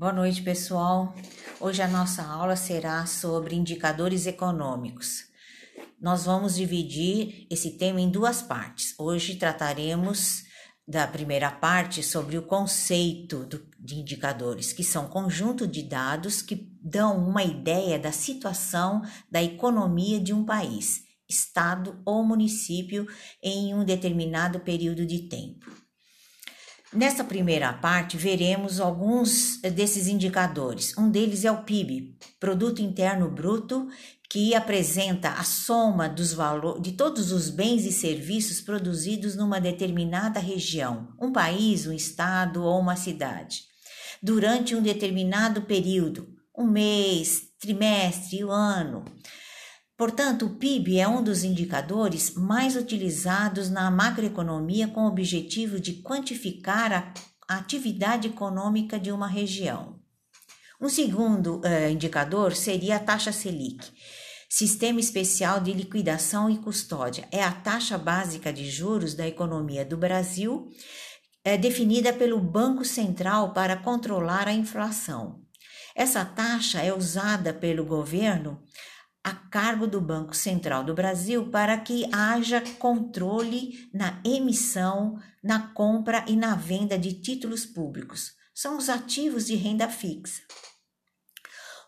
Boa noite, pessoal. Hoje a nossa aula será sobre indicadores econômicos. Nós vamos dividir esse tema em duas partes. Hoje trataremos da primeira parte sobre o conceito do, de indicadores, que são conjunto de dados que dão uma ideia da situação da economia de um país, estado ou município em um determinado período de tempo. Nessa primeira parte, veremos alguns desses indicadores. Um deles é o PIB, Produto Interno Bruto, que apresenta a soma dos de todos os bens e serviços produzidos numa determinada região, um país, um estado ou uma cidade, durante um determinado período, um mês, trimestre, um ano. Portanto, o PIB é um dos indicadores mais utilizados na macroeconomia com o objetivo de quantificar a atividade econômica de uma região. Um segundo uh, indicador seria a taxa Selic, Sistema Especial de Liquidação e Custódia. É a taxa básica de juros da economia do Brasil, é definida pelo Banco Central para controlar a inflação. Essa taxa é usada pelo governo a cargo do Banco Central do Brasil para que haja controle na emissão, na compra e na venda de títulos públicos. São os ativos de renda fixa.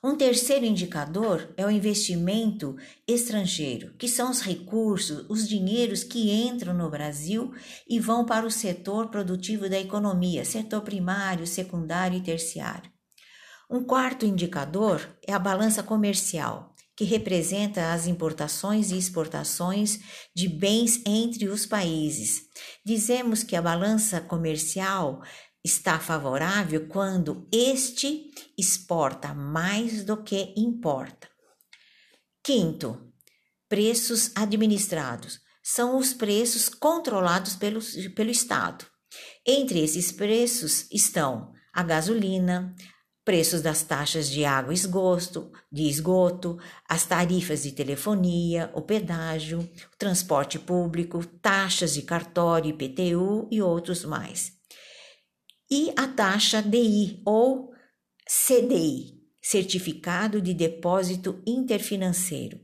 Um terceiro indicador é o investimento estrangeiro, que são os recursos, os dinheiros que entram no Brasil e vão para o setor produtivo da economia, setor primário, secundário e terciário. Um quarto indicador é a balança comercial, que representa as importações e exportações de bens entre os países. Dizemos que a balança comercial está favorável quando este exporta mais do que importa. Quinto, preços administrados são os preços controlados pelo, pelo Estado. Entre esses preços estão a gasolina, preços das taxas de água e esgoto, de esgoto, as tarifas de telefonia, o pedágio, o transporte público, taxas de cartório, IPTU e outros mais. E a taxa DI ou CDI, Certificado de Depósito Interfinanceiro.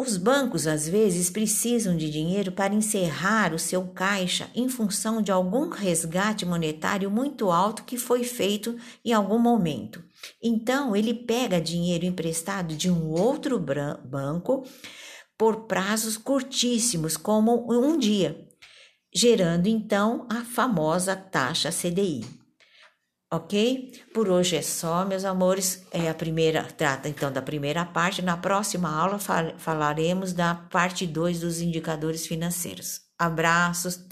Os bancos às vezes precisam de dinheiro para encerrar o seu caixa em função de algum resgate monetário muito alto que foi feito em algum momento. Então, ele pega dinheiro emprestado de um outro banco por prazos curtíssimos, como um dia, gerando então a famosa taxa CDI ok? Por hoje é só, meus amores. É a primeira, trata então da primeira parte. Na próxima aula fal falaremos da parte 2 dos indicadores financeiros. Abraços.